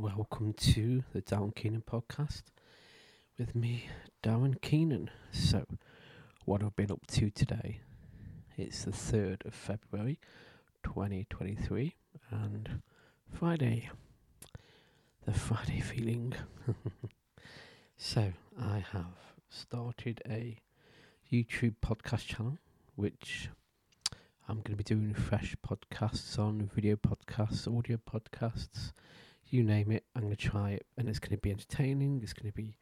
welcome to the Darren Keenan podcast with me, Darren Keenan. So, what I've been up to today, it's the 3rd of February 2023 and Friday. The Friday feeling. so, I have started a YouTube podcast channel which I'm going to be doing fresh podcasts on, video podcasts, audio podcasts you name it, I'm going to try it, and it's going to be entertaining. It's going to be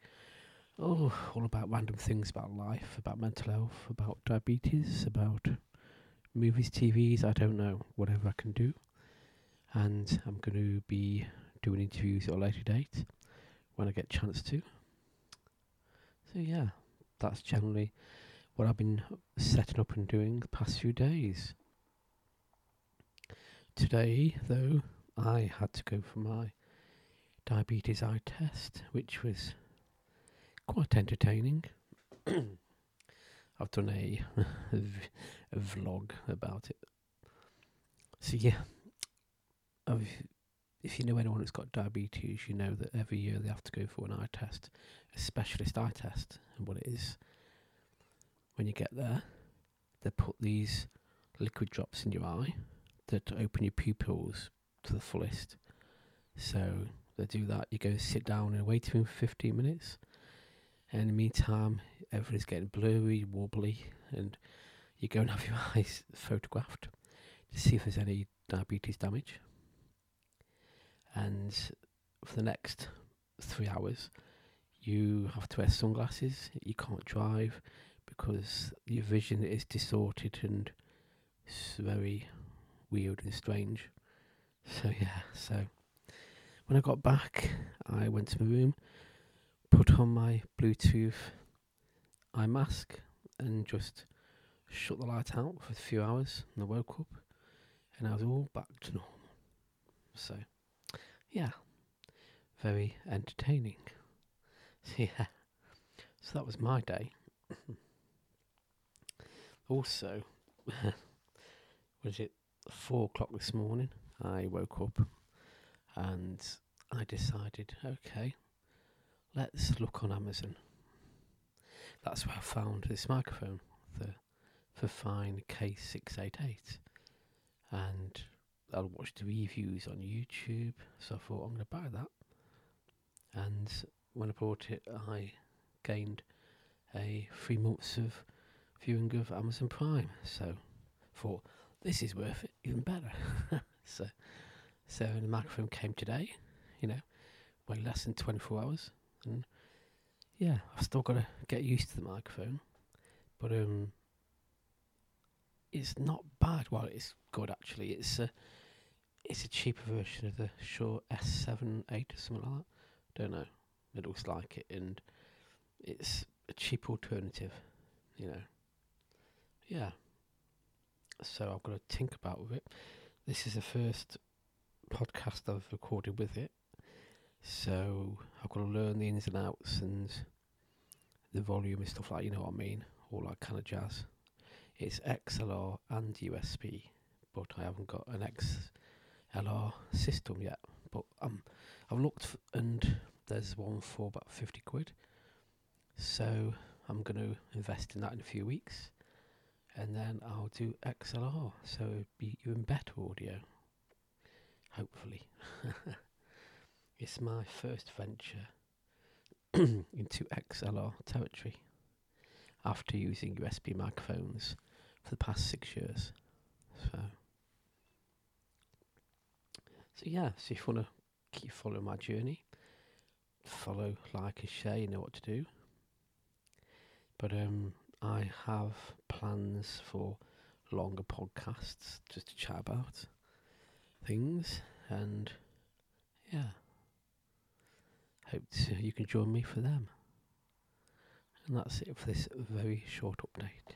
oh, all about random things about life, about mental health, about diabetes, about movies, TVs. I don't know, whatever I can do. And I'm going to be doing interviews at a later date when I get a chance to. So yeah, that's generally what I've been setting up and doing the past few days. Today, though, I had to go for my diabetes eye test, which was quite entertaining. I've done a, vlog about it. So yeah, if you know anyone who's got diabetes, you know that every year they have to go for an eye test, a specialist eye test. And what it is, when you get there, they put these liquid drops in your eye that open your pupils to the fullest. So they do that, you go sit down and wait for 15 minutes. And in the meantime, everything's getting blurry, wobbly, and you go and have your eyes photographed to see if there's any diabetes damage. And for the next three hours, you have to wear sunglasses. You can't drive because your vision is distorted and it's very weird and strange. So yeah, so when I got back, I went to my room, put on my Bluetooth eye mask, and just shut the light out for a few hours. And I woke up, and I was all back to normal. So, yeah, very entertaining. yeah, so that was my day. also, was it four o'clock this morning? I woke up and I decided, okay, let's look on Amazon. That's where I found this microphone, the Fifine K688, and I watched the reviews on YouTube, so I thought I'm going to buy that. And when I bought it, I gained a three months of viewing of Amazon Prime, so thought this is worth it even better. so so the microphone came today, you know, way less than 24 hours. And yeah, I've still got to get used to the microphone. But um, it's not bad. Well, it's good actually. It's a, it's a cheaper version of the Shure SM7B or something like that. Don't know. It looks like it. And it's a cheap alternative, you know. Yeah. So I've got to think about with it. This is the first podcast I've recorded with it. So I've got to learn the ins and outs and the volume and stuff like you know what I mean, all that kind of jazz. It's XLR and USB, but I haven't got an XLR system yet. But um, I've looked f- and there's one for about fifty quid. So I'm going to invest in that in a few weeks, and then I'll do XLR, so it'd be even better audio hopefully. it's my first venture into XLR territory after using USB microphones for the past six years. So, so yeah, so if you want to keep following my journey, follow, like, and share, you know what to do. But um, I have plans for longer podcasts just to chat about things, and yeah, hope you can join me for them. And that's it for this very short update.